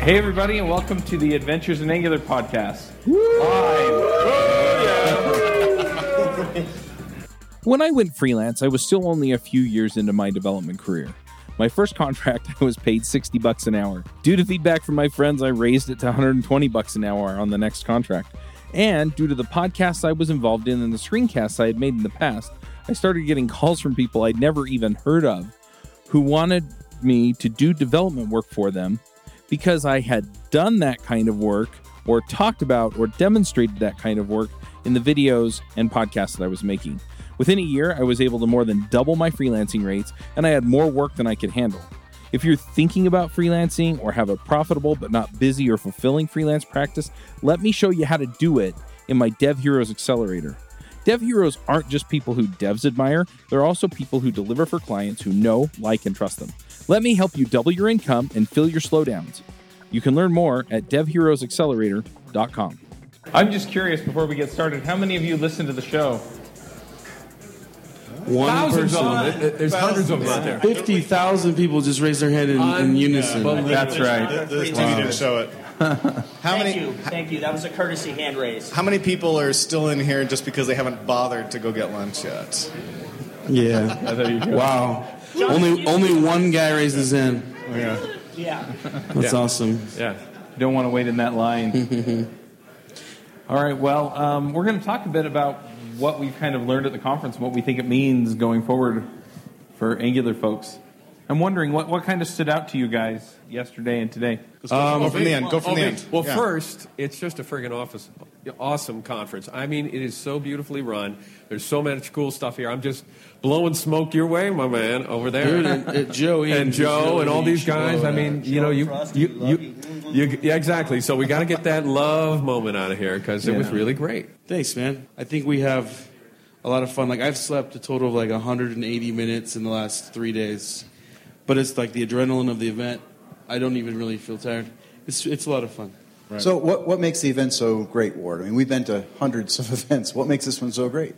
Hey, everybody, and welcome to the Adventures in Angular podcast. Live. When I went freelance, I was still only a few years into my development career. My first contract, I was paid 60 bucks an hour. Due to feedback from my friends, I raised it to 120 bucks an hour on the next contract. And due to the podcasts I was involved in and the screencasts I had made in the past, I started getting calls from people I'd never even heard of who wanted me to do development work for them because I had done that kind of work or talked about or demonstrated that kind of work in the videos and podcasts that I was making. Within a year, I was able to more than double my freelancing rates and I had more work than I could handle. If you're thinking about freelancing or have a profitable but not busy or fulfilling freelance practice, let me show you how to do it in my Dev Heroes Accelerator. Dev Heroes aren't just people who devs admire, they're also people who deliver for clients who know, like, and trust them. Let me help you double your income and fill your slowdowns. You can learn more at devheroesaccelerator.com. I'm just curious before we get started, how many of you listen to the show? One Thousands person. of them. There's hundreds of them out there. Fifty thousand people just raised their hand in, in unison. That's right. This TV didn't show it. How Thank many? you, thank you. That was a courtesy hand raise. How many people are still in here just because they haven't bothered to go get lunch yet? Yeah. Wow. Only only one guy raises in. Yeah. Yeah. That's awesome. Yeah. Don't want to wait in that line. All right, well, um, we're going to talk a bit about what we've kind of learned at the conference and what we think it means going forward for Angular folks. I'm wondering what, what kind of stood out to you guys yesterday and today? go from the end. Go from the end. Well, Yeah. first, it's just a friggin' office, awesome conference. I mean, it is so beautifully run. There's so much cool stuff here. I'm just blowing smoke your way, my man, over there. Dude, and, uh, Joey and Joe and all these guys. I mean, you know, you, Frosty, you, love you, you, yeah, exactly. So we got to get that love moment out of here because it was really great. Thanks, man. I think we have a lot of fun. Like I've slept a total of like 180 minutes in the last three days, but it's like the adrenaline of the event. I don't even really feel tired. It's it's a lot of fun. So, what, what makes the event so great, Ward? I mean, we've been to hundreds of events. What makes this one so great?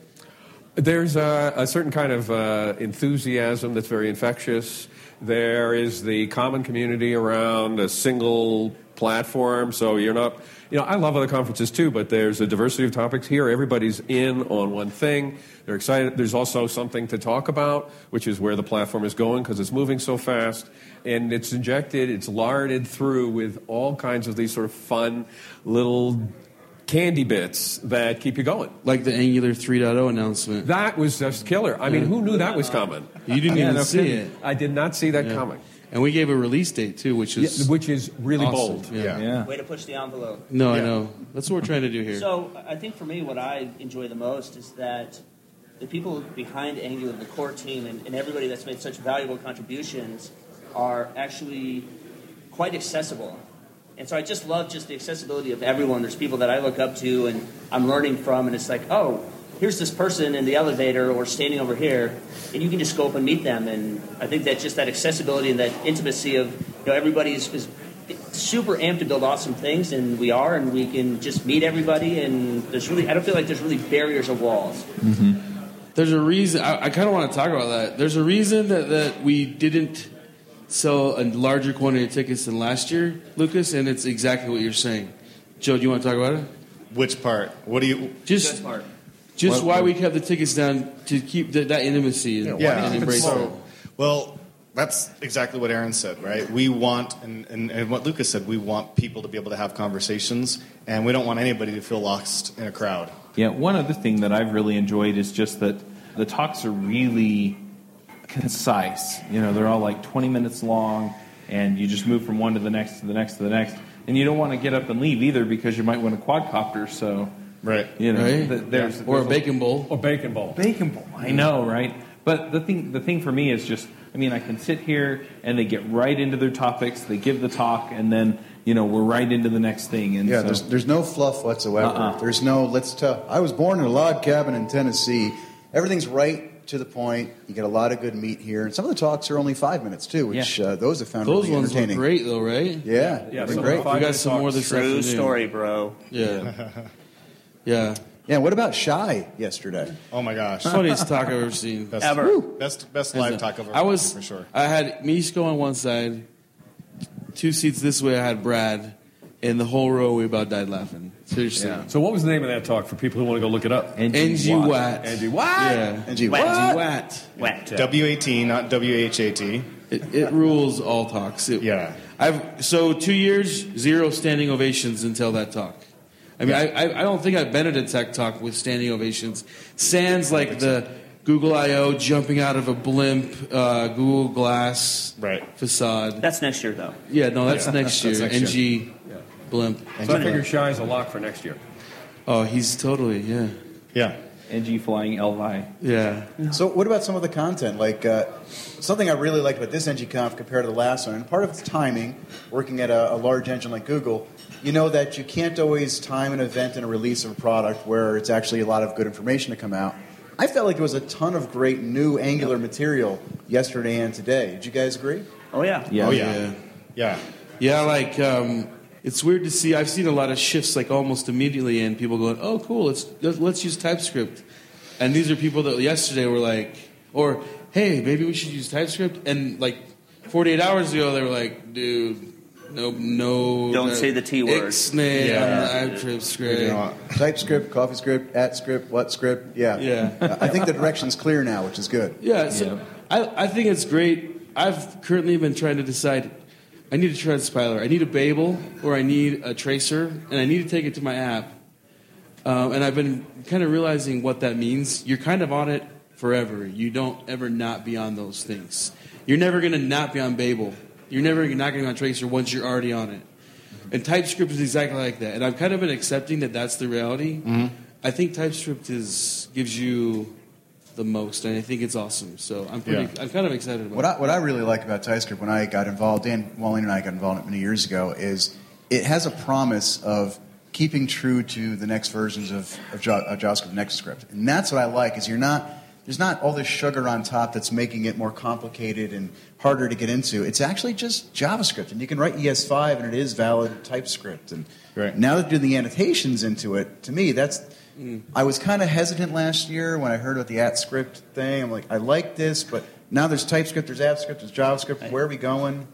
There's a, a certain kind of uh, enthusiasm that's very infectious. There is the common community around a single platform, so you're not. You know, I love other conferences too, but there's a diversity of topics here. Everybody's in on one thing. They're excited. There's also something to talk about, which is where the platform is going because it's moving so fast, and it's injected, it's larded through with all kinds of these sort of fun little candy bits that keep you going. Like the Angular 3.0 announcement. That was just killer. I mean, who knew that was coming? You didn't Yeah, even no see kidding. it. I did not see that Yeah. coming. And we gave a release date too, which Yeah, is which is really awesome. bold. Yeah. Yeah. Way to push the envelope. No, I know. That's what we're trying to do here. So I think for me, what I enjoy the most is that the people behind Angular, the core team, and, and everybody that's made such valuable contributions are actually quite accessible. And so I just love just the accessibility of everyone. There's people that I look up to and I'm learning from, and it's like, oh, here's this person in the elevator or standing over here, and you can just go up and meet them. And I think that just that accessibility and that intimacy of you know everybody is, is super amped to build awesome things, and we are, and we can just meet everybody. And there's really, I don't feel like there's really barriers or walls. Mm-hmm. There's a reason. I, I kind of want to talk about that. There's a reason that, that we didn't sell a larger quantity of tickets than last year, Lucas, and it's exactly what you're saying. Joe, do you want to talk about it? Which part? What do you? Just, Good part. Just why we kept the tickets down to keep the, that intimacy and, Yeah. and embrace it. Well, that's exactly what Aaron said, right? We want, and, and, and what Lucas said, we want people to be able to have conversations, and we don't want anybody to feel lost in a crowd. Yeah, one other thing that I've really enjoyed is just that the talks are really concise. You know, they're all like 20 minutes long, and you just move from one to the next to the next to the next. And you don't want to get up and leave either because you might win a quadcopter. So, Right. you know, Right. th- there's Or a bacon bowl. Or bacon bowl. bacon bowl. I know, right? But the thing, the thing for me is just, I mean, I can sit here and they get right into their topics. They give the talk, and then you know we're right into the next thing. And Yeah, so, there's, there's no fluff whatsoever. Uh-uh. There's no, let's tell. I was born in a log cabin in Tennessee. Everything's right to the point. You get a lot of good meat here. And some of the talks are only five minutes, too, which Yeah. uh, those have found Those really ones look entertaining. great, though, right? Yeah, Yeah, they're some great. We got some more this True afternoon. story, bro. Yeah. Yeah. Yeah, what about Shai yesterday? Oh my gosh. Funniest talk I've ever seen. Best, Ever. Best, best live talk I've ever I was. for sure. I had Misko on one side, two seats this way, I had Brad, and the whole row we about died laughing. Seriously. Yeah. So what was the name of that talk for people who want to go look it up? NG Wat. NG Wat. Yeah. NG Wat. NG Wat. Wet. W-A-T, not W-H-A-T. It, it rules all talks. It- Yeah. I've so two years, zero standing ovations until that talk. I mean, I, I, I don't think I've been at a tech talk with standing ovations. Sans like the Google I/O jumping out of a blimp, uh, Google Glass Right. facade. That's next year, though. Yeah, no, that's Yeah. next year. That's next NG blimp. So I figured Shai's a lock for next year. Oh, he's totally yeah, Yeah. NG flying Elvi. yeah. So, what about some of the content? Like uh, something I really like about this NGConf compared to the last one, and part of it's timing. Working at a, a large engine like Google, you know that you can't always time an event and a release of a product where it's actually a lot of good information to come out. I felt like there was a ton of great new Angular material yesterday and today. Did you guys agree? Oh, yeah. Yeah. Oh, yeah. Yeah. Yeah. Yeah, like um, it's weird to see. I've seen a lot of shifts like almost immediately, and people going, "Oh, cool, let's let's- let's use TypeScript." And these are people that yesterday were like, or "Hey, maybe we should use TypeScript," and like 48 hours ago they were like, "Dude, no, no, Don't say the T word." Ixnay Yeah. on the TypeScript." You know, TypeScript, CoffeeScript, AtScript, what script? Yeah. Yeah. I think the direction's clear now, which is good. Yeah, so I, I think it's great. I've currently been trying to decide. I need a transpiler. I need a Babel, or I need a Traceur, and I need to take it to my app. Um, and I've been kind of realizing what that means. You're kind of on it forever. You don't ever not be on those things. You're never going to not be on Babel. You're never not going to be on Traceur once you're already on it. And TypeScript is exactly like that. And I've kind of been accepting that that's the reality. Mm-hmm. I think TypeScript is gives you the most, and I think it's awesome. So I'm pretty. Yeah. I'm kind of excited about What it. I, what I really like about TypeScript when I got involved, Dan Wahlin and I got involved in it many years ago, is it has a promise of keeping true to the next versions of, of, Ja- of JavaScript NextScript. And that's what I like, is you're not, there's not all this sugar on top that's making it more complicated and harder to get into. It's actually just JavaScript. And you can write ES5 and it is valid TypeScript. And Right. now that doing the annotations into it, to me, that's I was kind of hesitant last year when I heard about the AtScript thing. I'm like, I like this, but now there's TypeScript, there's AtScript, there's JavaScript. Where are we going?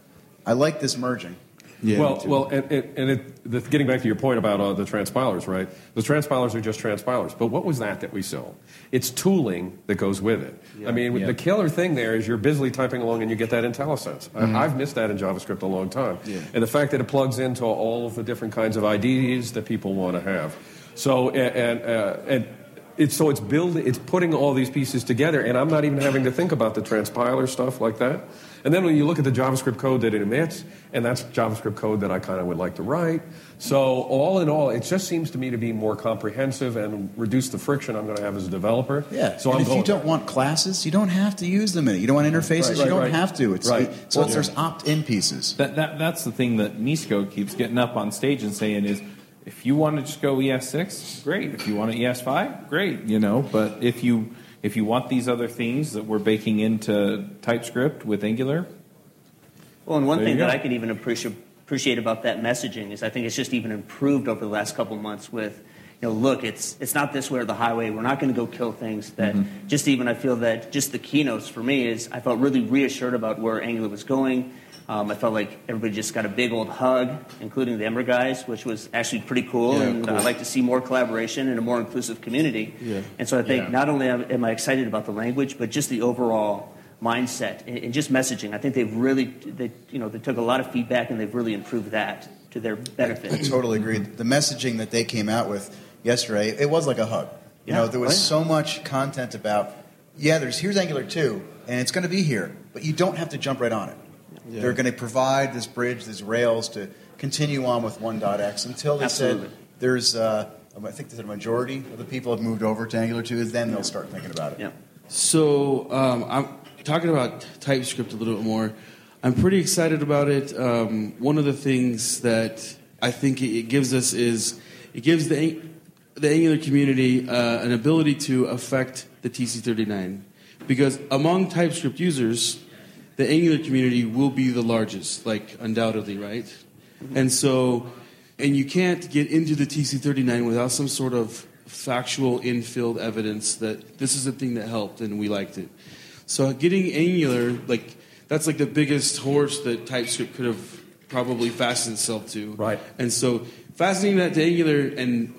I like this merging. Yeah, well, well, and, and, and it, the, getting back to your point about uh, the transpilers, right? The transpilers are just transpilers. But what was that that we sold? It's tooling that goes with it. I mean, Yeah. the killer thing there is you're busily typing along and you get that IntelliSense. I, I've missed that in JavaScript a long time. And the fact that it plugs into all of the different kinds of IDs that people want to have. So, and, and, uh, and it's, so it's building, it's putting all these pieces together, and I'm not even having to think about the transpiler stuff like that. And then when you look at the JavaScript code that it emits, and that's JavaScript code that I kind of would like to write. So all in all, it just seems to me to be more comprehensive and reduce the friction I'm going to have as a developer. Yeah. So and I'm if going you don't want classes, you don't have to use them in it. You don't want interfaces, Right, you don't right. have to. It's Right. so Well, there's opt-in pieces. That, that that's the thing that Misko keeps getting up on stage and saying is, if you want to just go ES6, great. If you want an ES5, great. You know, but if you if you want these other things that we're baking into TypeScript with Angular, Well, and one There thing that. I can even appreciate appreciate about that messaging is I think it's just even improved over the last couple of months with, you know, look, it's it's not this way or the highway. We're not going to go kill things. That Mm-hmm. just even I feel that just the keynotes for me is I felt really reassured about where Angular was going. Um, I felt like everybody just got a big old hug, including the Ember guys, which was actually pretty cool. Yeah, and cool. I like to see more collaboration and a more inclusive community. Yeah. And so I think Yeah. not only am, am I excited about the language, but just the overall mindset and, and just messaging. I think they've really, they, you know, they took a lot of feedback and they've really improved that to their benefit. I benefit. totally agree. The messaging that they came out with yesterday, it was like a hug. You Yeah. know, there was Oh, yeah. so much content about, yeah, there's here's Angular 2, and it's going to be here, but you don't have to jump right on it. They're going to provide this bridge, these rails to continue on with 1.x until they Absolutely. said there's, uh, I think they said a majority of the people have moved over to Angular 2, then they'll start thinking about it. Yeah. So um, I'm talking about TypeScript a little bit more. I'm pretty excited about it. Um, one of the things that I think it, it gives us is it gives the the Angular community uh, an ability to affect the TC39 because among TypeScript users, the Angular community will be the largest, like undoubtedly, right? Mm-hmm. And so, and you can't get into the TC39 without some sort of factual infilled evidence that this is the thing that helped and we liked it. So getting Angular, like that's like the biggest horse that TypeScript could have probably fastened itself to. Right. And so fastening that to Angular and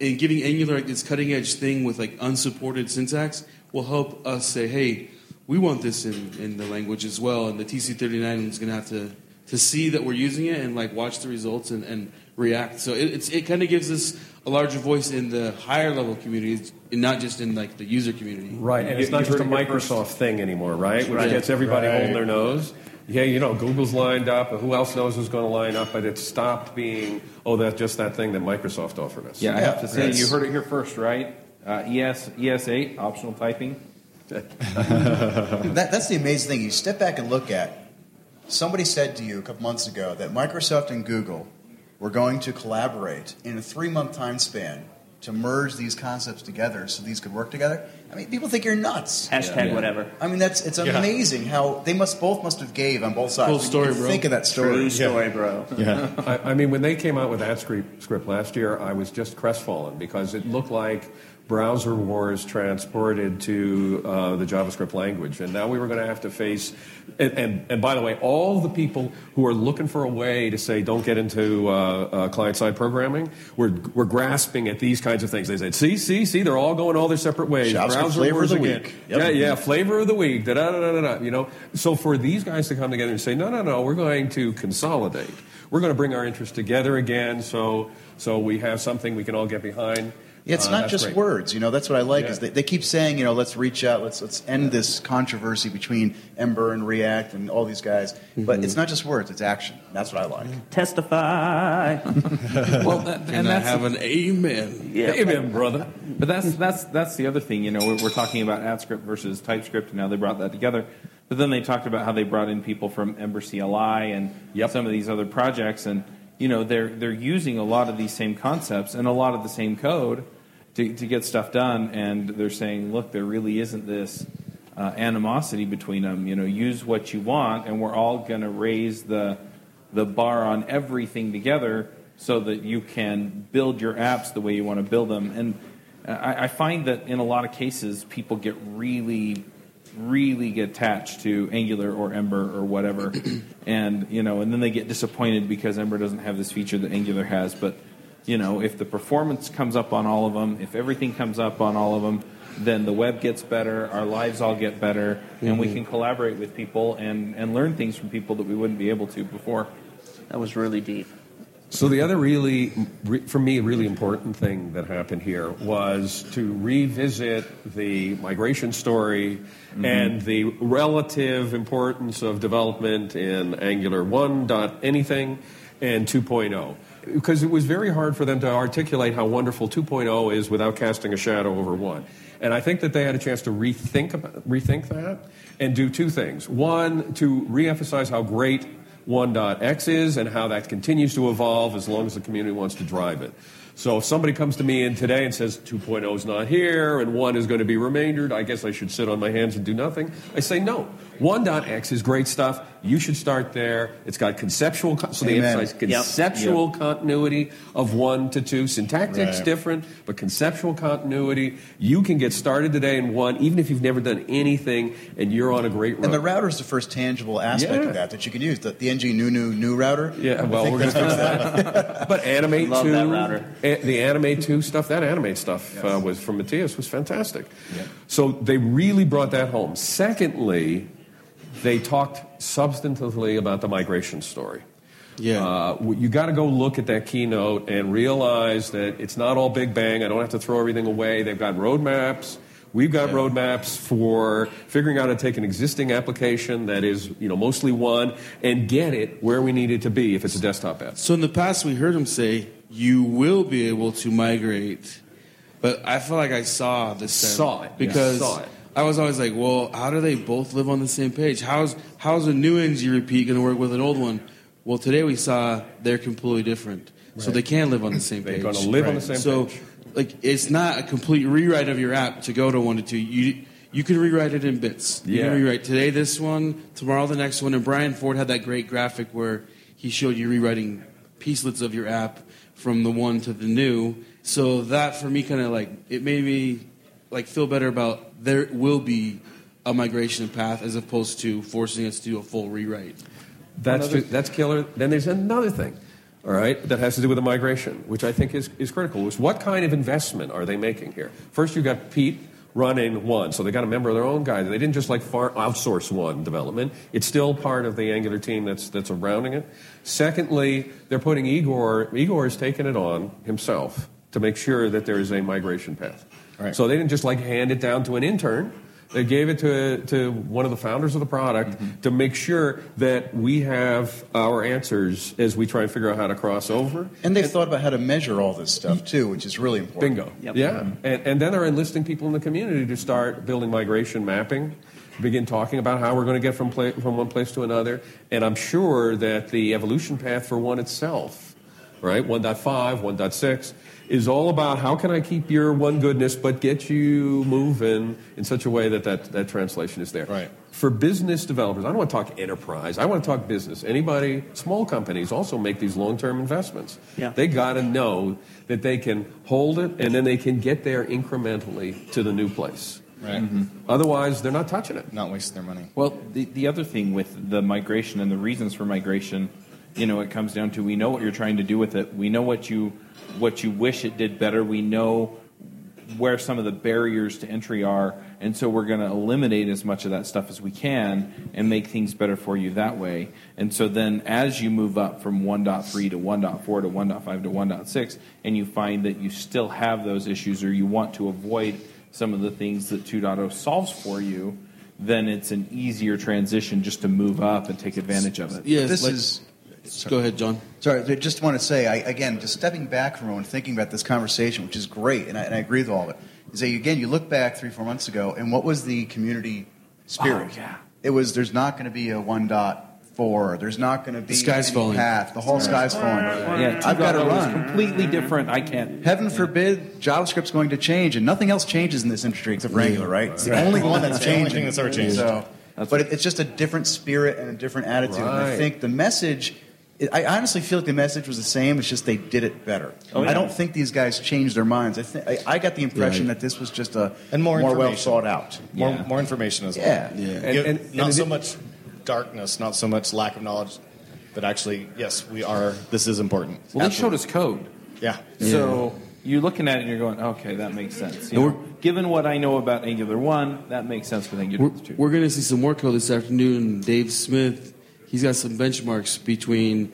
and giving Angular like this cutting edge thing with like unsupported syntax will help us say, hey, we want this in, in the language as well. And the TC39 is going to have to to see that we're using it and like watch the results and, and react. So it, it's, it kind of gives us a larger voice in the higher level communities, and not just in like the user community. Right, and it's You- not just a heard first. Microsoft thing anymore, right? Which Right. gets everybody Right. holding their nose. Yeah, you know, Google's lined up, and who else knows who's going to line up? But it stopped being, oh, that's just that thing that Microsoft offered us. Yeah, I have to say, Yes. you heard it here first, right? Uh, ES, ES8, optional typing. That, that's the amazing thing. You step back and look at. Somebody said to you a couple months ago that Microsoft and Google were going to collaborate in a three-month time span to merge these concepts together so these could work together. I mean, people think you're nuts. Hashtag whatever. I mean, that's it's amazing how they must both must have gave on both sides. Cool When you story, bro. Think of that story. True story, bro. Yeah. I, I mean, when they came out with that script, script last year, I was just crestfallen because it looked like browser wars transported to uh, the JavaScript language. And now we were going to have to face, and, and, and by the way, all the people who are looking for a way to say don't get into uh, uh, client side programming were, were grasping at these kinds of things. They said, see, see, see, they're all going all their separate ways. JavaScript Browser flavor wars of the again. week. Yep. Yeah, yeah, flavor of the week. Da da da da da. You know, so for these guys to come together and say, no, no, no, we're going to consolidate. We're going to bring our interests together again, so so we have something we can all get behind. Yeah, it's Uh, not just great. words. You know, that's what I like. Yeah. Is they, they keep saying, you know, let's reach out, let's let's end this controversy between Ember and React and all these guys. Mm-hmm. But it's not just words; it's action. That's what I like. Testify. Well, that, and And I that's have an amen. Yeah. Amen, brother. But that's that's that's the other thing. You know, we're, we're talking about AtScript versus TypeScript, and how they brought that together. But then they talked about how they brought in people from Ember CLI and Yep. some of these other projects, and you know, they're they're using a lot of these same concepts and a lot of the same code to to get stuff done. And they're saying, look, there really isn't this uh, animosity between them. You know, use what you want, and we're all going to raise the the bar on everything together so that you can build your apps the way you want to build them. And I, I find that in a lot of cases, people get really, really get attached to Angular or Ember or whatever, and you know, and then they get disappointed because Ember doesn't have this feature that Angular has. But you know, if the performance comes up on all of them, if everything comes up on all of them, then the web gets better, our lives all get better, and we mm-hmm. can collaborate with people and, and learn things from people that we wouldn't be able to before. That was really deep. So the other really, for me, really important thing that happened here was to revisit the migration story mm-hmm. and the relative importance of development in Angular 1 dot anything and 2.0. Because it was very hard for them to articulate how wonderful 2.0 is without casting a shadow over 1. And I think that they had a chance to rethink, about, rethink that and do two things. One, to reemphasize how great 1.x is and how that continues to evolve as long as the community wants to drive it. So if somebody comes to me in today and says 2.0 is not here and 1 is going to be remaindered, I guess I should sit on my hands and do nothing. I say no. 1.x is great stuff. You should start there. It's got conceptual, co- so they Amen. emphasize conceptual continuity of 1 to 2. Syntactics Right. different, but conceptual continuity. You can get started today in 1 even if you've never done anything and you're on a great road. And the router is the first tangible aspect Yeah. of that that you can use. The, the ng new new new router. Yeah, well, we're going to fix that. but Animate Love 2, that router. a- the Animate 2 stuff, that Animate stuff uh, was from Matias was fantastic. So they really brought that home. Secondly, they talked substantively about the migration story. Yeah. Uh, you got to go look at that keynote and realize that it's not all big bang. I don't have to throw everything away. They've got roadmaps. We've got roadmaps for figuring out how to take an existing application that is, you know, mostly one and get it where we need it to be if it's a desktop app. So in the past, we heard him say, "You will be able to migrate," but I feel like I saw this Saw it, yeah. because Saw it. I was always like, "Well, how do they both live on the same page? How's how's a new ng repeat going to work with an old one?" Well, today we saw they're completely different, so they can live on the same They're page. gonna live on the same so, page. like, it's not a complete rewrite of your app to go to one to two. You you can rewrite it in bits. You Yeah. can rewrite today this one, tomorrow the next one. And Brian Ford had that great graphic where he showed you rewriting piecelets of your app from the one to the new. So that for me kind of like it made me like feel better about there will be a migration path as opposed to forcing us to do a full rewrite. That's Another- ju- that's killer. Then there's another thing, all right, that has to do with the migration, which I think is, is critical. Is what kind of investment are they making here? First, you've got Pete running one, so they got a member of their own guy. They didn't just like far, outsource one development. It's still part of the Angular team that's that's surrounding it. Secondly, they're putting Igor. Igor is taking it on himself to make sure that there is a migration path. Right. So they didn't just like hand it down to an intern. They gave it to, to one of the founders of the product Mm-hmm. to make sure that we have our answers as we try and figure out how to cross over. And they've thought about how to measure all this stuff too, which is really important. Bingo. Yep. Yeah. And, and then they're enlisting people in the community to start building migration mapping, begin talking about how we're going to get from, pla- from one place to another. And I'm sure that the evolution path for one itself, right, 1.5, 1.6, is all about how can I keep your one goodness but get you moving in such a way that that, that translation is there. Right. For business developers, I don't want to talk enterprise. I want to talk business. Anybody, small companies also make these long-term investments. Yeah. They got to know that they can hold it and then they can get there incrementally to the new place. Right. Mm-hmm. Otherwise, they're not touching it. Not wasting their money. Well, the, the other thing with the migration and the reasons for migration, you know, it comes down to we know what you're trying to do with it. We know what you what you wish it did better. We know where some of the barriers to entry are, and so we're going to eliminate as much of that stuff as we can and make things better for you that way. And so then, as you move up from 1.3 to 1.4 to 1.5 to 1.6, and you find that you still have those issues or you want to avoid some of the things that 2.0 solves for you, then it's an easier transition just to move up and take advantage of it. Yes, This like- is Go ahead, John. Sorry, I just want to say, I, again, just stepping back from everyone, thinking about this conversation, which is great, and I, and I agree with all of it, is that, again, you look back three, four months ago, and what was the community spirit? Oh, yeah. It was, there's not going to be a 1.4, there's not going to be The sky's falling. path, the whole sky's falling. Yeah, I've got to oh run. completely different. I can't. Heaven forbid JavaScript's going to change, and nothing else changes in this industry except for Angular, right? It's the only one that's It's the only changing. thing that's ever changed. So, but it, it's just a different spirit and a different attitude. And I think the message, I honestly feel like the message was the same. It's just they did it better. Oh, yeah. I don't think these guys changed their minds. I think I, I got the impression Right. that this was just a And more more well information. thought out. More, Yeah. more information as well. Yeah. Yeah. And- Give- and- not and so it- much darkness, not so much lack of knowledge, but actually, yes, we are. This is important. Well, they showed us code. Yeah. So you're looking at it and you're going, okay, that makes sense. You know, given what I know about Angular 1, that makes sense with Angular We're, 2. we're going to see some more code this afternoon. Dave Smith, he's got some benchmarks between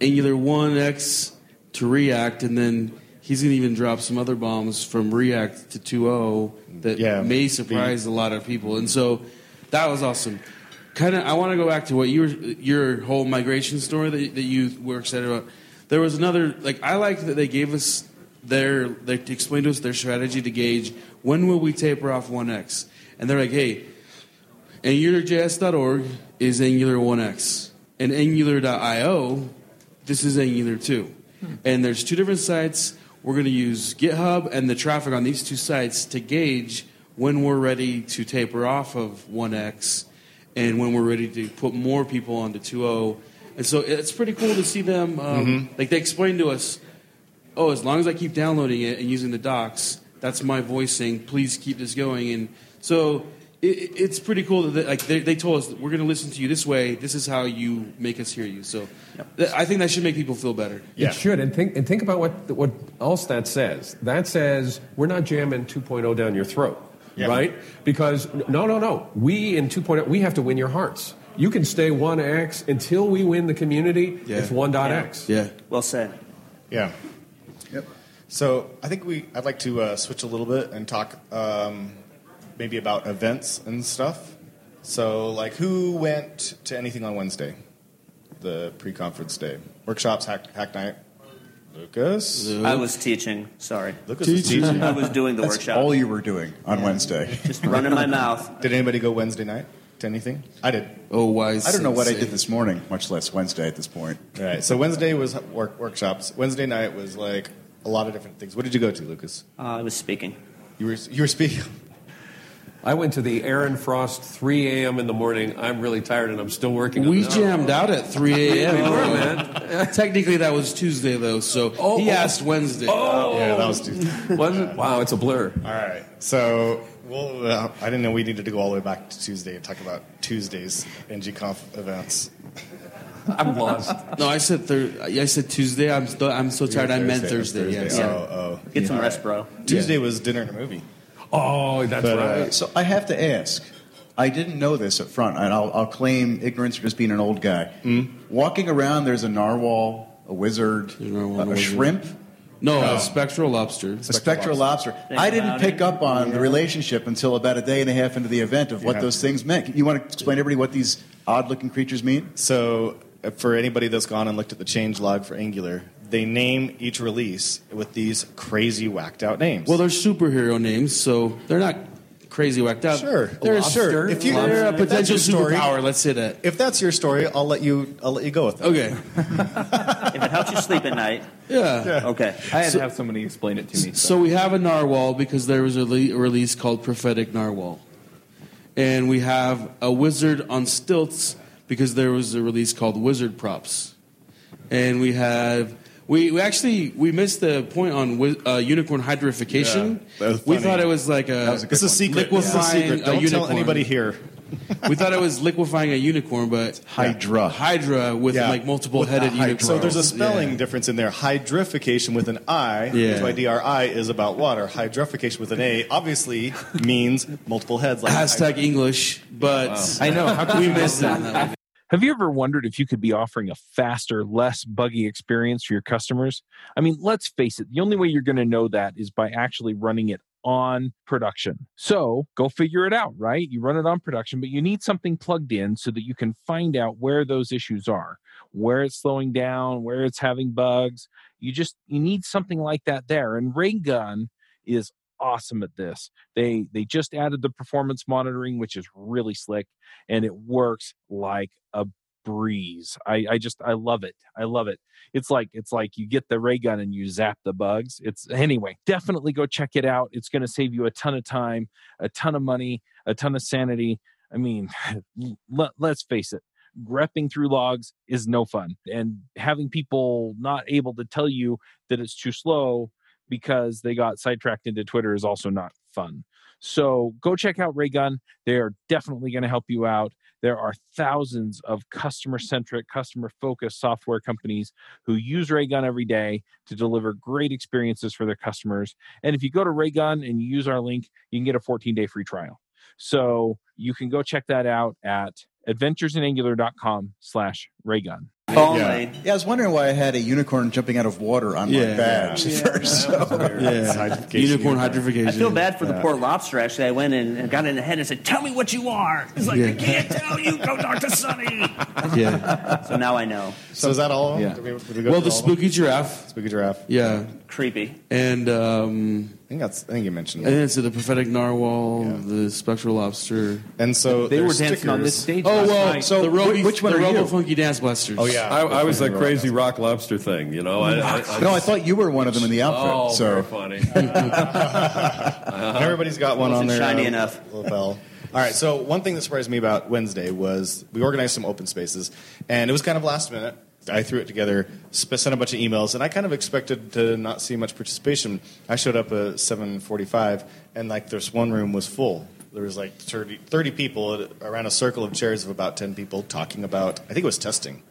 Angular 1x to React, and then he's going to even drop some other bombs from React to 2.0 that Yeah, may the- surprise a lot of people. And so that was awesome. Kind of, I want to go back to what your your whole migration story that, that you were excited about. There was another like I liked that they gave us their they explained to us their strategy to gauge when will we taper off 1x, and they're like, hey, AngularJS.org is Angular 1x, and Angular.io, this is Angular 2. And there's two different sites. We're going to use GitHub and the traffic on these two sites to gauge when we're ready to taper off of 1x and when we're ready to put more people onto 2.0. And so it's pretty cool to see them, um, like they explained to us, oh, as long as I keep downloading it and using the docs, that's my voicing. please keep this going. And so it, it's pretty cool that they, like they, they told us we're going to listen to you this way. This is how you make us hear you. So th- I think that should make people feel better. Yeah. It should. And think, and think about what, what else that says. That says we're not jamming 2.0 down your throat, Yeah. right? Because, no, no, no. We in 2.0, we have to win your hearts. You can stay 1x until we win the community. Yeah. It's 1.x. Yeah. Well said. Yeah. Yep. So I think we. I'd like to uh, switch a little bit and talk um, maybe about events and stuff. So, like, who went to anything on Wednesday, the pre-conference day, workshops, hack, hack night? Lucas. I was teaching. Sorry. Lucas was Teaching. teaching. I was doing the That's workshop. all you were doing on Wednesday. Just running my mouth. Did anybody go Wednesday night to anything? I did. Oh, wise. I don't know what I did this morning, much less Wednesday at this point. All right. So Wednesday was work, workshops. Wednesday night was like a lot of different things. What did you go to, Lucas? Uh, I was speaking. You were you were speaking. I went to the Aaron Frost 3 a.m. in the morning. I'm really tired and I'm still working. We it. jammed out at 3 a.m. We were, man. Technically, that was Tuesday, though, so Oh, he oh. asked Wednesday. Oh, Yeah, that was Tuesday. Was it? Wow, it's a blur. All right. So Well, uh, I didn't know we needed to go all the way back to Tuesday and talk about Tuesday's NGConf events. I'm lost. No, I said thir- I said Tuesday. I'm still, I'm so tired. I meant Thursday. Yes. Oh, oh. Get some rest, bro. Tuesday was dinner and a movie. Oh, that's But, uh, right. So I have to ask. I didn't know this up front, and I'll, I'll claim ignorance for just being an old guy. Hmm? Walking around, there's a narwhal, a wizard, a narwhal, a, a a wizard. shrimp, No, a spectral lobster. a spectral lobster. Think I didn't pick it. up on the relationship until about a day and a half into the event of what Yeah. those things meant. You want to explain to everybody what these odd-looking creatures mean? So, uh, for anybody that's gone and looked at the change log for Angular, they name each release with these crazy whacked out names. Well, they're superhero names, so they're not crazy whacked out. Sure. they're Lobster. sure. If you- they're a potential your story- superpower. Let's say that. if that's your story, I'll let you. I'll let you go with it. Okay. If it helps you sleep at night, Yeah. okay. I had to have somebody explain it to me. So we have a narwhal because there was a le- release called Prophetic Narwhal, and we have a wizard on stilts because there was a release called Wizard Props, and we have. We, we actually we missed the point on wi- uh, unicorn hydrification. Yeah, that was we funny. thought it was like a, was a good This is a secret. This is a secret. Don't tell unicorn. anybody here. we thought it was liquefying a unicorn, but Hydra. Hydra with Yeah. like multiple With headed the unicorns. So there's a spelling Yeah. difference in there. Hydrification with an I, Yeah. H Y D R I, is about water. Hydrification with an A obviously means multiple heads. Like Hashtag English, but I know. How could we missed that. Have you ever wondered if you could be offering a faster, less buggy experience for your customers? I mean, let's face it, the only way you're going to know that is by actually running it on production. So go figure it out, right? You run it on production, but you need something plugged in so that you can find out where those issues are, where it's slowing down, where it's having bugs. You just you need something like that there. And Raygun is awesome at this. They they just added the performance monitoring, which is really slick, and it works like a breeze. I, I just I love it. I love it. It's like it's like you get the ray gun and you zap the bugs. It's anyway, definitely go check it out. It's going to save you a ton of time, a ton of money, a ton of sanity. I mean, let, let's face it. Grepping through logs is no fun, and having people not able to tell you that it's too slow because they got sidetracked into Twitter is also not fun. So go check out Raygun. They are definitely going to help you out. There are thousands of customer centric, customer focused software companies who use Raygun every day to deliver great experiences for their customers. And if you go to Raygun and use our link, you can get a 14 day free trial. So you can go check that out at adventuresinangular.com slash Raygun. Phone Yeah. lane. Yeah, I was wondering why I had a unicorn jumping out of water on Yeah. my badge at first. So. It's hydrification. Unicorn hydrification. I feel bad for the poor lobster. Actually, I went in and got in the head and said, "Tell me what you are." He's like, "I Yeah. can't tell you. Go talk to Sonny." Yeah. So now I know. So is that all? Yeah. Did we- did we go Well, through the all of them? spooky giraffe. spooky giraffe. Yeah. Creepy. And um, I think that's. I think you mentioned. and That. it's the prophetic narwhal, the spectral lobster. And so They were there's dancing on this stickers. stage. Oh last well, night. so the Robo, which one the are you? Robo Funky Dance Blasters. Oh yeah. I, I was that crazy rock lobster thing, you know. I, I, I, No, I thought you were one of them in the outfit. oh, so very funny. Everybody's got one on Wasn't their shiny uh, enough. lapel. All right. So one thing that surprised me about Wednesday was we organized some open spaces, and it was kind of last minute. I threw it together, sent a bunch of emails, and I kind of expected to not see much participation. I showed up at 7:45, and like this one room was full. There was like 30, 30 people around a circle of chairs of about 10 people talking about. I think it was testing.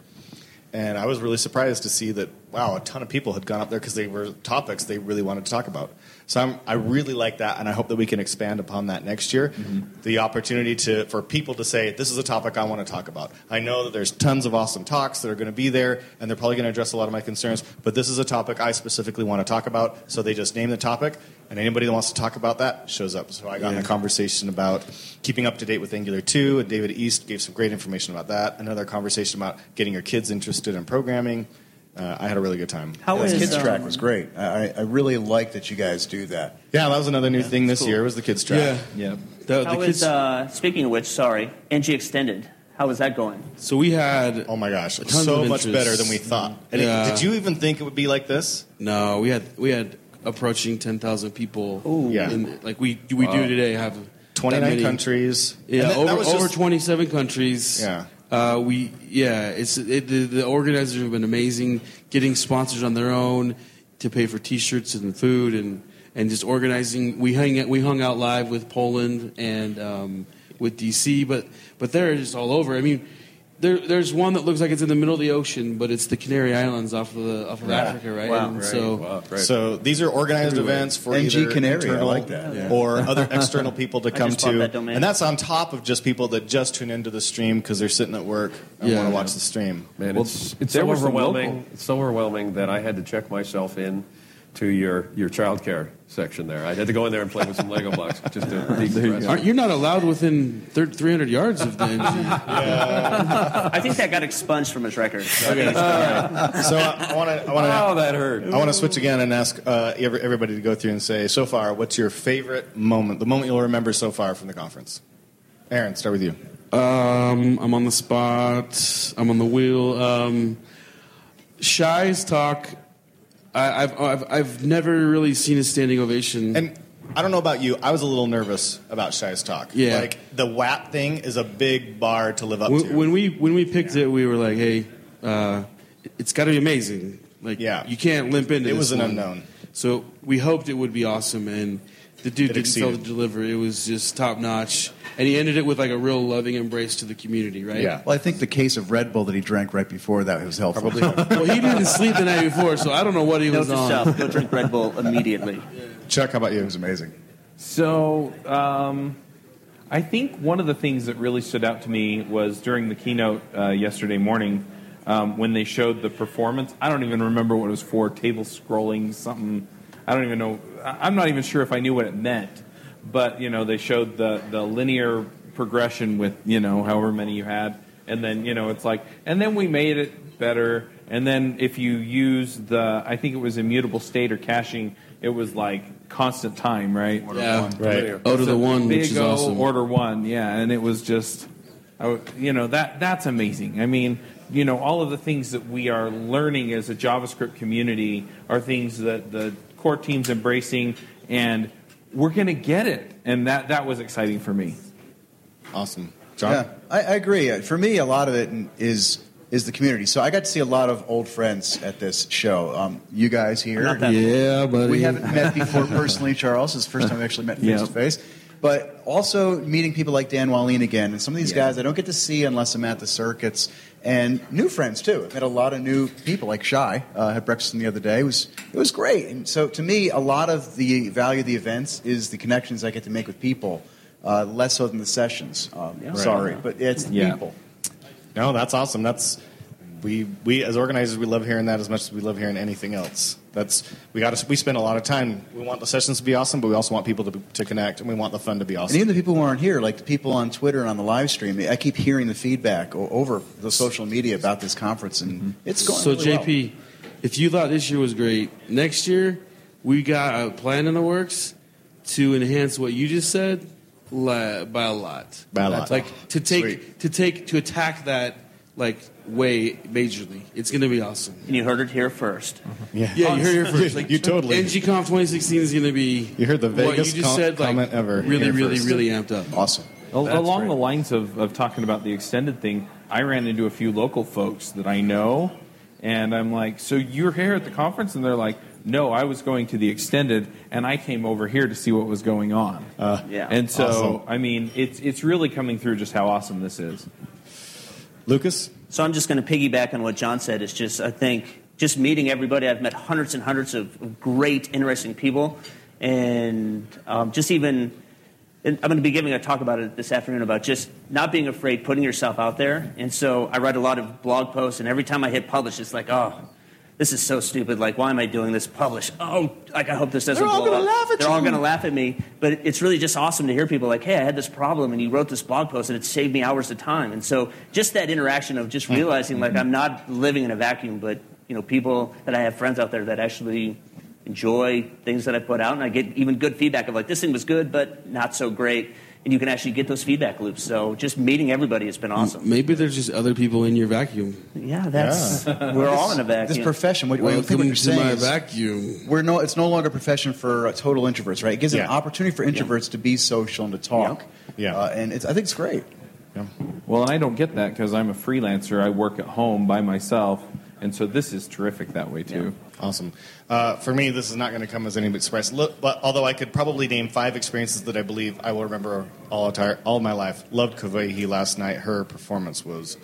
And I was really surprised to see that, wow, a ton of people had gone up there because they were topics they really wanted to talk about. So I'm, I really like that, and I hope that we can expand upon that next year. Mm-hmm. The opportunity to for people to say, this is a topic I want to talk about. I know that there's tons of awesome talks that are going to be there, and they're probably going to address a lot of my concerns, but this is a topic I specifically want to talk about. So they just name the topic, and anybody that wants to talk about that shows up. So I got in a conversation about keeping up to date with Angular 2, and David East gave some great information about that. Another conversation about getting your kids interested in programming. Uh, I had a really good time. How the is kids um, track was great. I, I really like that you guys do that. Yeah, that was another new thing this cool. year was the kids track. Yeah. yeah. The, How the is kids. uh, speaking of which? Sorry, NG extended. How was that going? so we had Oh my gosh, Tons so of much interest. better than we thought. And it- did you even think it would be like this? no, we had we had approaching ten thousand people. Yeah. in- like we we do today have 29 countries. Yeah, And that- that over, was over just- 27 countries. Yeah. Uh, we yeah, it's it, the, the organizers have been amazing, getting sponsors on their own to pay for T-shirts and food, and and just organizing. We hung we hung out live with Poland and um, with DC, but but they're just all over. I mean. There, there's one that looks like it's in the middle of the ocean, but it's the Canary Islands off of the off of Africa, right? Wow. And Right. So Wow, great. So these are organized events for NG either Canary, I internal like that. or other external people to come just bought to, that domain. and that's on top of just people that just tune into the stream because they're sitting at work and Yeah. want to watch the stream. Man, Well, it's, it's there so were some overwhelming. local- It's so overwhelming that I had to check myself in to your your childcare section there. I had to go in there and play with some Lego blocks just to decompress. Aren't, you're not allowed within thir- 300 yards of the NG. I think that got expunged from his record. So I want to I want to Oh, that hurt. I want to switch again and ask uh, everybody to go through and say so far what's your favorite moment, the moment you'll remember so far from the conference. Aaron, start with you. Um, I'm on the spot. I'm on the wheel. Um, Shai's talk. I, I've, I've I've never really seen a standing ovation. And I don't know about you, I was a little nervous about Shai's talk. Yeah. like the WAP thing is a big bar to live up to. when, when we when we picked it, we were like, "Hey, uh, it's got to be amazing." Like, Yeah. you can't limp into It was an one. unknown. So we hoped it would be awesome, and the dude didn't fail to exceeded. deliver. It was just top notch, and he ended it with like a real loving embrace to the community, right? Yeah. Well, I think the case of Red Bull that he drank right before that was helpful. Probably. Well, he didn't sleep the night before, so I don't know what he Note was to on. self: go drink Red Bull immediately. Chuck, how about you? It was amazing. So, um, I think one of the things that really stood out to me was during the keynote uh, yesterday morning um, when they showed the performance. I don't even remember what it was for table scrolling, something. I don't even know. I- I'm not even sure if I knew what it meant. But, you know, they showed the, the linear progression with, you know, however many you had. And then, you know, it's like, and then we made it better. And then if you use the, I think it was immutable state or caching, it was like constant time, right? Yeah, Right. Oh, to the one, big which is O, awesome. Order one, yeah, and it was just, I would- you know, that that's amazing. I mean, you know, all of the things that we are learning as a JavaScript community are things that the core team's embracing, and we're going to get it, and that that was exciting for me. Awesome. John? Yeah, I, I agree. Uh, For me, a lot of it is is the community. So I got to see a lot of old friends at this show. Um, you guys here. Not that- Yeah, buddy. We haven't met before personally, Charles. It's the first time we actually met face to face. But also meeting people like Dan Wahlin again, and some of these guys I don't get to see unless I'm at the circuits, and new friends too. I met a lot of new people, like Shai. Uh, had breakfast with him the other day. It was it was great. And so to me, a lot of the value of the events is the connections I get to make with people, uh, less so than the sessions. Um, Sorry, but it's the Yeah. people. No, that's awesome. That's we we as organizers we love hearing that as much as we love hearing anything else. That's we got to we spend a lot of time. We want the sessions to be awesome, but we also want people to to connect, and we want the fun to be awesome. And even the people who aren't here, like the people on Twitter and on the live stream, I keep hearing the feedback over the social media about this conference, and mm-hmm. it's going. So really well. JP, if you thought this year was great, next year we got a plan in the works to enhance what you just said by a lot. By a lot. Like to take Sweet. to take to attack that like way majorly. It's going to be awesome. And you heard it here first. Mm-hmm. yeah, Yeah, you heard it here first. You- Like you totally- NGConf 2016 is going to be. You heard the what Vegas you just com- said, like, comment ever Really, really, first. really amped up. awesome. Al- That's Along great. the lines of, of talking about the extended thing, I ran into a few local folks that I know, and I'm like, "So you're here at the conference?" And they're like, "No, I was going to the extended, and I came over here to see what was going on." Uh, yeah. and so, awesome. I mean, it's it's really coming through just how awesome this is. Lucas. So I'm just going to piggyback on what John said. It's just I think just meeting everybody. I've met hundreds and hundreds of great, interesting people, and um, just even. And I'm going to be giving a talk about it this afternoon about just not being afraid, putting yourself out there. And so I write a lot of blog posts, and every time I hit publish, it's like, oh, this is so stupid. Like, why am I doing this? Publish. Oh, like I hope this doesn't. They're all blow gonna up. laugh at They're all going to laugh at me. But it's really just awesome to hear people like, hey, I had this problem, and you wrote this blog post, and it saved me hours of time. And so just that interaction of just realizing like I'm not living in a vacuum, but you know, people that I have friends out there that actually enjoy things that I put out, and I get even good feedback of like this thing was good, but not so great. And you can actually get those feedback loops. So just meeting everybody has been awesome. Maybe there's just other people in your vacuum. Yeah, that's we're all in a vacuum. This profession, what, what what you're to saying my is vacuum. we're no, it's no longer a profession for uh, total introverts, right? It gives Yeah. an opportunity for introverts to be social and to talk. Yeah. Uh, and it's, I think it's great. Well, and I don't get that because I'm a freelancer. I work at home by myself, And so this is terrific that way too. Awesome. Uh, for me, this is not going to come as any big surprise. Look, but although I could probably name five experiences that I believe I will remember all entire all my life. Loved Kawehi last night. Her performance was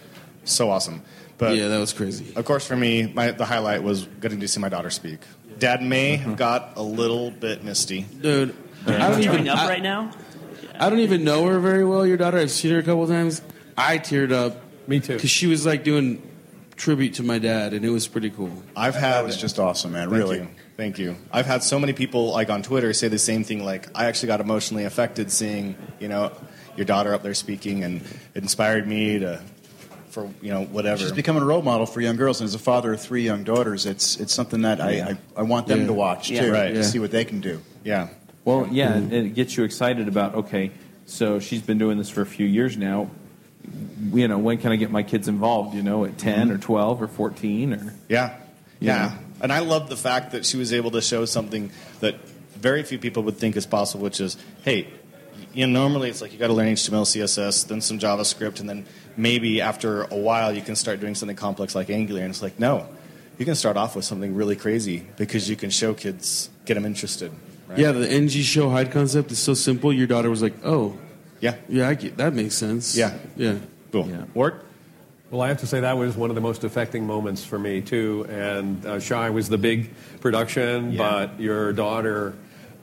so awesome. But yeah, that was crazy. of course, for me, my, the highlight was getting to see my daughter speak. Dad may have got a little bit misty. Dude, I don't even Tearing up I, right now. I don't even know her very well. Your daughter, I've seen her a couple times. I teared up Me too. because she was like doing tribute to my dad, and it was pretty cool. I've had That was just awesome, man. Thank really. you. Thank you. I've had so many people like on Twitter say the same thing. Like I actually got emotionally affected seeing you know your daughter up there speaking, and it inspired me to for you know whatever. She's becoming a role model for young girls, and as a father of three young daughters, it's it's something that I, I, I want them Yeah. to watch Yeah. too, Right. to Yeah. see what they can do. yeah. Well, yeah, mm-hmm. and it gets you excited about okay. So she's been doing this for a few years now. You know, when can I get my kids involved? You know, at 10 or twelve or fourteen or Yeah. Yeah. know? And I love the fact that she was able to show something that very few people would think is possible, which is, hey, you know, normally it's like you got to learn HTML, CSS, then some JavaScript, and then maybe after a while you can start doing something complex like Angular. And it's like, no, you can start off with something really crazy because you can show kids, get them interested. Right? Yeah, the NG show hide concept is so simple. Your daughter was like, "Oh, Yeah. yeah, I get, that makes sense." Yeah. yeah. Cool. Yeah. Ward? Well, I have to say that was one of the most affecting moments for me too. And uh, Shai was the big production, Yeah. but your daughter,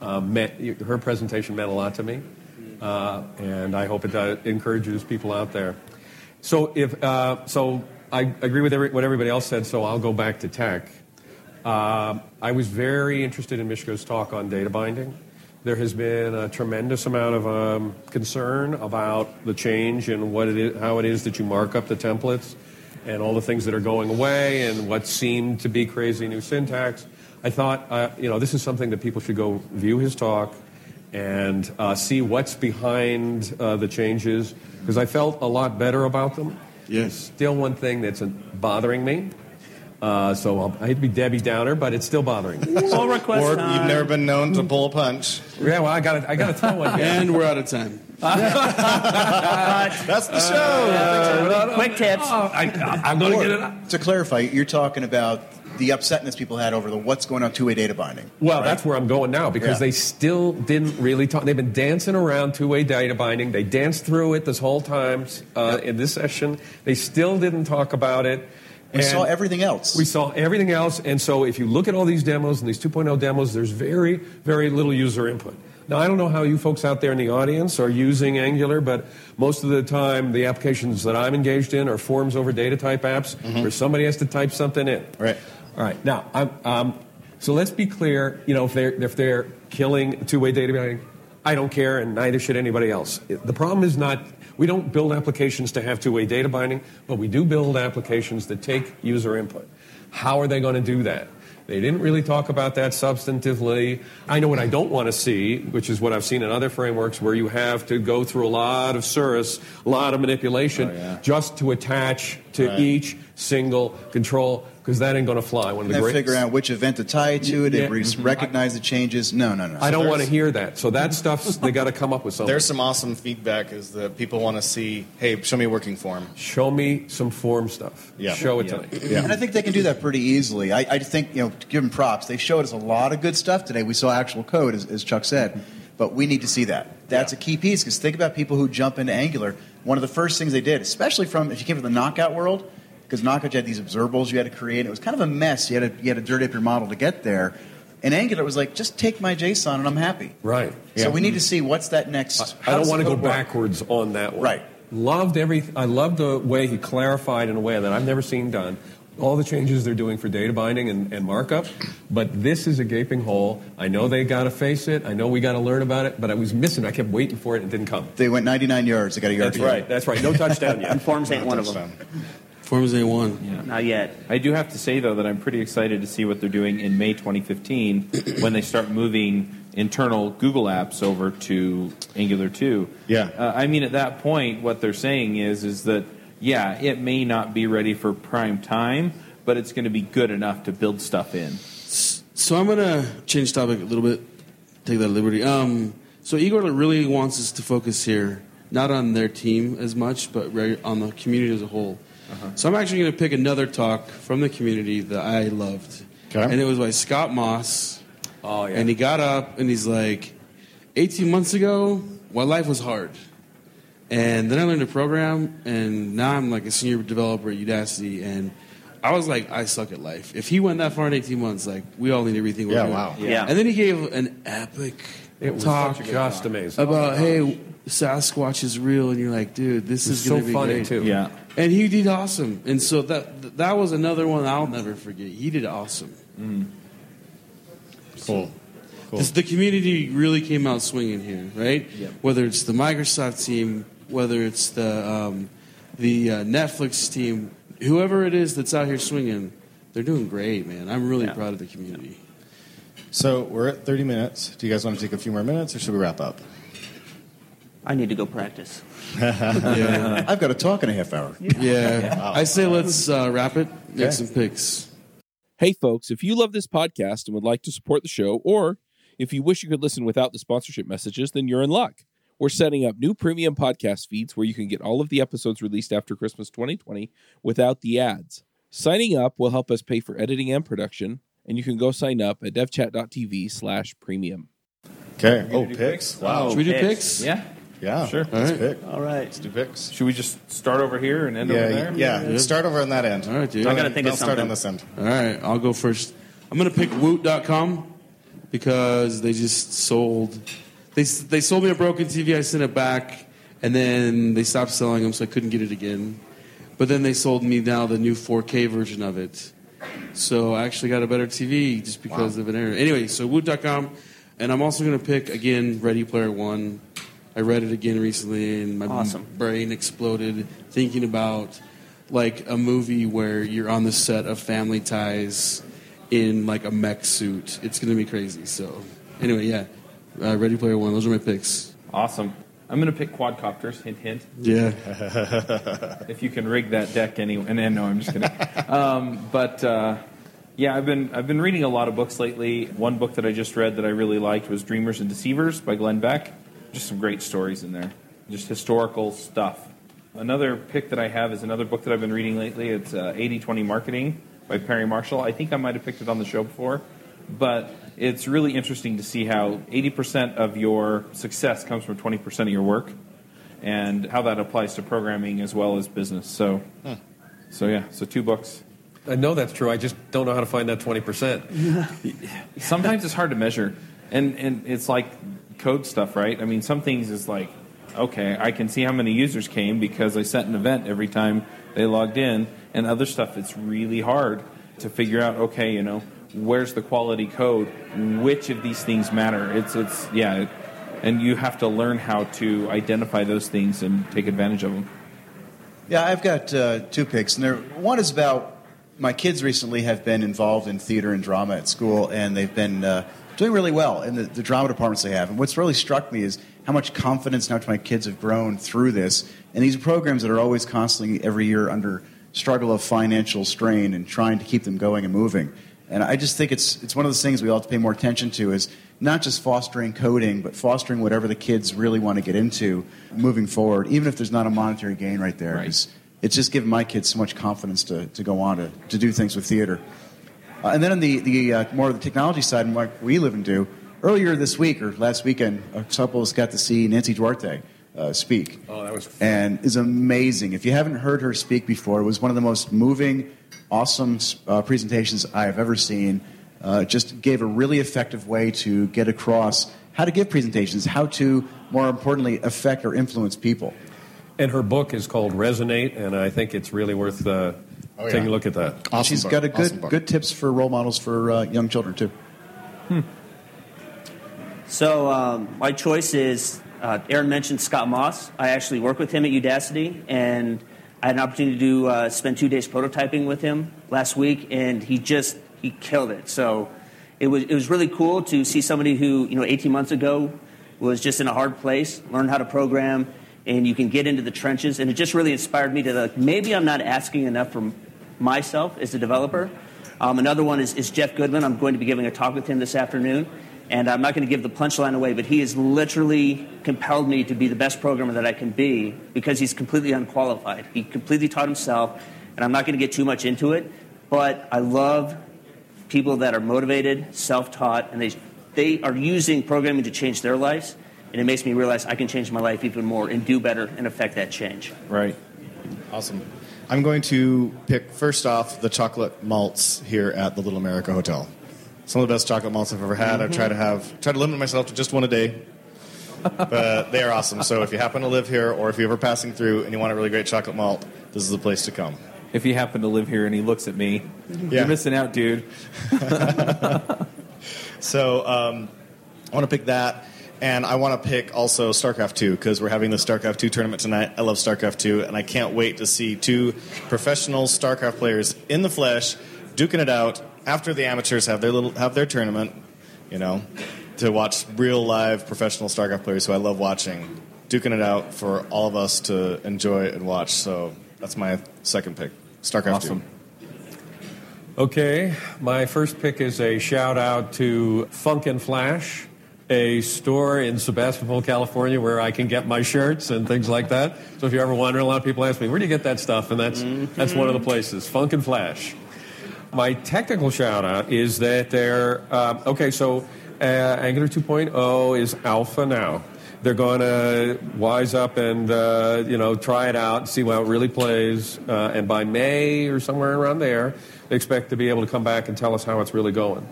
uh, meant, her presentation meant a lot to me, uh, and I hope it uh, encourages people out there. So if uh, so, I agree with every, what everybody else said. So I'll go back to tech. Um, I was very interested in Misko's talk on data binding. There has been a tremendous amount of um, concern about the change and what it is, how it is that you mark up the templates, and all the things that are going away, and what seemed to be crazy new syntax. I thought, uh, you know, this is something that people should go view his talk and uh, see what's behind uh, the changes, because I felt a lot better about them. Yes. Still, one thing that's bothering me. Uh, so I'll, I hate to be Debbie Downer, but it's still bothering me. Pull request Ward, time. you've never been known to pull a punch. yeah, well, I got I got to throw one. here. And we're out of time. That's the show. Quick tips. Oh, I, am going to get it. To clarify, you're talking about the upsetness people had over the what's going on two-way data binding. Well, that's where I'm going now because Yeah. they still didn't really talk. They've been dancing around two-way data binding. They danced through it this whole time uh, in this session. They still didn't talk about it. We And- saw everything else. We saw everything else, and so if you look at all these demos and these 2.0 demos, there's very, very little user input. Now, I don't know how you folks out there in the audience are using Angular, but most of the time, the applications that I'm engaged in are forms over data type apps where somebody has to type something in. Right. All right. Now, I'm, um, so let's be clear. You know, if they're if they're killing two-way data binding, I don't care, and neither should anybody else. The problem is not we don't build applications to have two-way data binding, but we do build applications that take user input. How are they going to do that? They didn't really talk about that substantively. I know what I don't want to see, which is what I've seen in other frameworks where you have to go through a lot of Cirrus, a lot of manipulation oh, just to attach to Right. each single control because that ain't going to fly. One of the great figure out which event to tie to it, Yeah. and re- mm-hmm. recognize the changes. No, no, no. I don't want to hear that. So that mm-hmm. stuff's they got to come up with something. There's some awesome feedback is that people want to see, hey, show me a working form. Show me some form stuff. Yeah. Show it Yeah. to me. Yeah. And I think they can do that pretty easily. I, I think, you know, give them props. They showed us a lot of good stuff today. We saw actual code, as, as Chuck said, but we need to see that. That's a key piece because think about people who jump into Angular. One of the first things they did, especially from if you came from the knockout world, because knockout you had these observables you had to create. It was kind of a mess. You had to, you had to dirty up your model to get there. And Angular was like, just take my JSON and I'm happy. Right. So we need to see what's that next. I how don't want to go work? backwards on that one. Right. Loved every. I loved the way he clarified in a way that I've never seen done. All the changes they're doing for data binding and, and markup, but this is a gaping hole. I know they got to face it. I know we got to learn about it, but I was missing. I kept waiting for it and it didn't come. They went 99 yards. They got a yard That's to go. right. That's right. No touchdown yet. And forms ain't one of them. Forms A1. Not yet. I do have to say though that I'm pretty excited to see what they're doing in May 2015 when they start moving internal Google apps over to Angular 2. Yeah. Uh, I mean, at that point, what they're saying is is that yeah, it may not be ready for prime time, but it's going to be good enough to build stuff in. So I'm gonna change topic a little bit. Take that liberty. Um, so Igor really wants us to focus here not on their team as much, but re- on the community as a whole. Uh-huh. So I'm actually going to pick another talk from the community that I loved, Okay. and it was by Scott Moss. Oh, yeah. And he got up and he's like, 18 months ago, my life was hard. And then I learned to program, and now I'm like a senior developer at Udacity. And I was like, I suck at life. If he went that far in 18 months, like, we all need everything we're Yeah, doing. wow. Yeah. And then he gave an epic It was talk just amazing. about, hey, Sasquatch is real. And you're like, dude, this is It's going so to be funny, great. too. Yeah. And he did awesome. And so that that was another one I'll never forget. He did awesome. Cool. Cool. This- the community really came out swinging here, right? Whether it's the Microsoft team, whether it's the um, the uh, Netflix team, whoever it is that's out here swinging, they're doing great, man. I'm really Yeah. proud of the community. So we're at 30 minutes. Do you guys want to take a few more minutes, or should we wrap up? I need to go practice. Yeah, I've got to talk in a half hour. yeah. I say let's uh, wrap it. Make Okay. some picks. Hey, folks, if you love this podcast and would like to support the show, or if you wish you could listen without the sponsorship messages, then you're in luck. We're setting up new premium podcast feeds where you can get all of the episodes released after Christmas 2020 without the ads. Signing up will help us pay for editing and production, and you can go sign up at devchat.tv slash premium. Okay. Oh, picks. Wow. Should we do picks. picks? Yeah. Yeah. Sure. Let's All right. pick. All right. Let's do picks. Should we just start over here and end over there? yeah. Yeah. Start over on that end. All right, dude. I gotta think of don't start on this end. All right, I'll go first. I'm gonna pick Woot.com because they just sold. They they sold me a broken TV. I sent it back, and then they stopped selling them, so I couldn't get it again. But then they sold me now the new 4K version of it. So I actually got a better TV just because of an error. Anyway, so Woot.com, and I'm also gonna pick again Ready Player One. I read it again recently, and my Awesome. brain exploded thinking about like a movie where you're on the set of Family Ties in like a mech suit. It's gonna be crazy. So anyway, yeah, uh, Ready Player One. Those are my picks. Awesome. I'm going to pick quadcopters. Hint, hint. Yeah, if you can rig that deck anyway. And then no, I'm just kidding. um, but uh, yeah, I've been I've been reading a lot of books lately. One book that I just read that I really liked was Dreamers and Deceivers by Glenn Beck. Just some great stories in there, just historical stuff. Another pick that I have is another book that I've been reading lately. It's uh, 80-20 Marketing by Perry Marshall. I think I might have picked it on the show before, but it's really interesting to see how 80% of your success comes from 20% of your work and how that applies to programming as well as business. So, so yeah, so two books. I know that's true. I just don't know how to find that 20%. Sometimes it's hard to measure, and and it's like code stuff, right? I mean, some things is like, okay, I can see how many users came because I sent an event every time they logged in, and other stuff it's really hard to figure out. Okay, you know, where's the quality code? Which of these things matter? It's it's yeah. It, and you have to learn how to identify those things and take advantage of them. Yeah, I've got uh, two picks, and there, one is about my kids recently have been involved in theater and drama at school, and they've been uh, doing really well in the, the drama departments they have. And what's really struck me is how much confidence and how much my kids have grown through this. And these programs that are always constantly every year under struggle of financial strain and trying to keep them going and moving. And I just think it's it's one of those things we all have to pay more attention to is not just fostering coding, but fostering whatever the kids really want to get into moving forward, even if there's not a monetary gain right there. Right. It's, it's just given my kids so much confidence to, to go on to, to do things with theater. Uh, and then on the, the uh, more of the technology side, and what we live and do, earlier this week or last weekend, a couple of us got to see Nancy Duarte uh, speak. Oh, that was And is amazing. If you haven't heard her speak before, it was one of the most moving, awesome uh, presentations I have ever seen. Uh, just gave a really effective way to get across how to give presentations, how to, more importantly, affect or influence people. And her book is called Resonate, and I think it's really worth uh, Oh, yeah. taking a look at that. Awesome She's book. got a good Awesome good tips for role models for uh, young children too. So um, my choice is uh, Aaron mentioned Scott Moss. I actually work with him at Udacity, and I had an opportunity to uh, spend two days prototyping with him last week, and he just he killed it. So it was it was really cool to see somebody who you know 18 months ago was just in a hard place, learn how to program, and you can get into the trenches, and it just really inspired me to like maybe I'm not asking enough from myself as a developer. Um, another one is, is Jeff Goodman. I'm going to be giving a talk with him this afternoon. And I'm not going to give the punchline away, but he has literally compelled me to be the best programmer that I can be because he's completely unqualified. He completely taught himself, and I'm not going to get too much into it, but I love people that are motivated, self-taught, and they they are using programming to change their lives, and it makes me realize I can change my life even more and do better and affect that change. Right. Awesome. I'm going to pick first off the chocolate malts here at the Little America Hotel. Some of the best chocolate malts I've ever had. I try to have try to limit myself to just one a day, but they are awesome. So if you happen to live here, or if you're ever passing through and you want a really great chocolate malt, this is the place to come. If you happen to live here and he looks at me, Yeah. you're missing out, dude. So um, I want to pick that, and I want to pick also StarCraft 2 because we're having the StarCraft 2 tournament tonight. I love StarCraft 2, and I can't wait to see two professional StarCraft players in the flesh duking it out after the amateurs have their little have their tournament. You know, to watch real live professional StarCraft players who I love watching duking it out for all of us to enjoy and watch. So that's my second pick, StarCraft 2. Okay, my first pick is a shout out to Funk and Flash, a store in Sebastopol, California, where I can get my shirts and things like that. So if you're ever wondering, a lot of people ask me, "Where do you get that stuff?" And that's that's one of the places, Funk and Flash. My technical shout out is that they're um, okay. So uh, Angular 2.0 is alpha now. They're going to wise up and uh, you know try it out, see how it really plays, uh, and by May or somewhere around there, they expect to be able to come back and tell us how it's really going.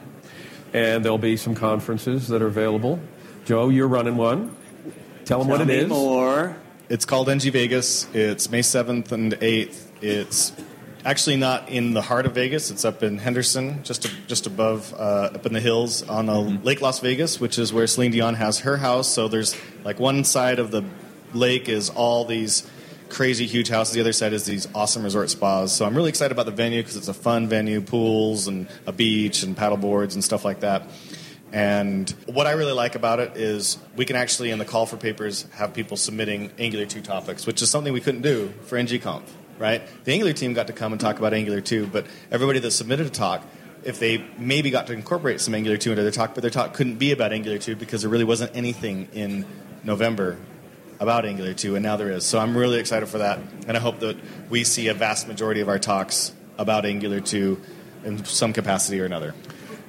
And there'll be some conferences that are available. Joe, you're running one. Tell them what Tell it me is. more. It's called NG Vegas. It's May 7th and 8th. It's actually not in the heart of Vegas. It's up in Henderson, just just above, uh, up in the hills on uh, Lake Las Vegas, which is where Celine Dion has her house. So there's like one side of the lake is all these crazy huge houses. The other side is these awesome resort spas. So I'm really excited about the venue because it's a fun venue, pools and a beach and paddle boards and stuff like that. And what I really like about it is we can actually, in the call for papers, have people submitting Angular 2 topics, which is something we couldn't do for ngconf, right? The Angular team got to come and talk about Angular 2, but everybody that submitted a talk, if they maybe got to incorporate some Angular 2 into their talk, but their talk couldn't be about Angular 2 because there really wasn't anything in November about Angular 2, and now there is. So I'm really excited for that, and I hope that we see a vast majority of our talks about Angular 2 in some capacity or another.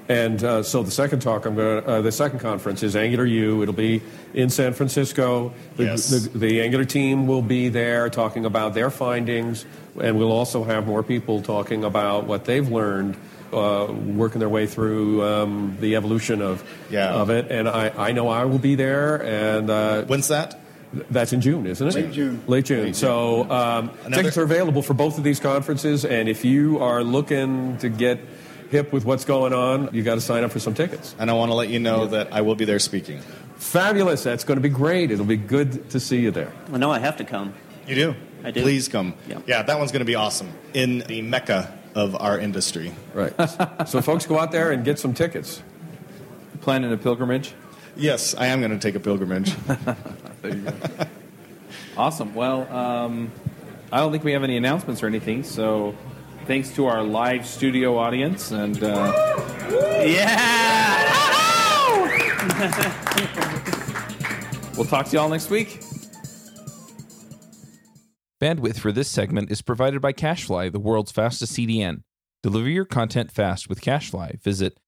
And uh, so the second talk, I'm going uh, the second conference is Angular U. It'll be in San Francisco. The, Yes. the, the Angular team will be there talking about their findings, and we'll also have more people talking about what they've learned, uh, working their way through um, the evolution of Yeah. of it. And I, I know I will be there, and uh, When's that? That's in June, isn't it? Late June. Late June. So um, Another- tickets are available for both of these conferences, and if you are looking to get hip with what's going on, you got to sign up for some tickets. And I want to let you know that I will be there speaking. Fabulous. That's going to be great. It'll be good to see you there. Well, no, I have to come. You do? I do. Please come. Yeah, Yeah. that one's going to be awesome. In the mecca of our industry. Right. so, folks, go out there and get some tickets. Planning a pilgrimage. Yes, I am going to take a pilgrimage. Awesome. Well, um, I don't think we have any announcements or anything. So, thanks to our live studio audience, and uh, Yeah! we'll talk to you all next week. Bandwidth for this segment is provided by CacheFly the world's fastest CDN. Deliver your content fast with CacheFly Visit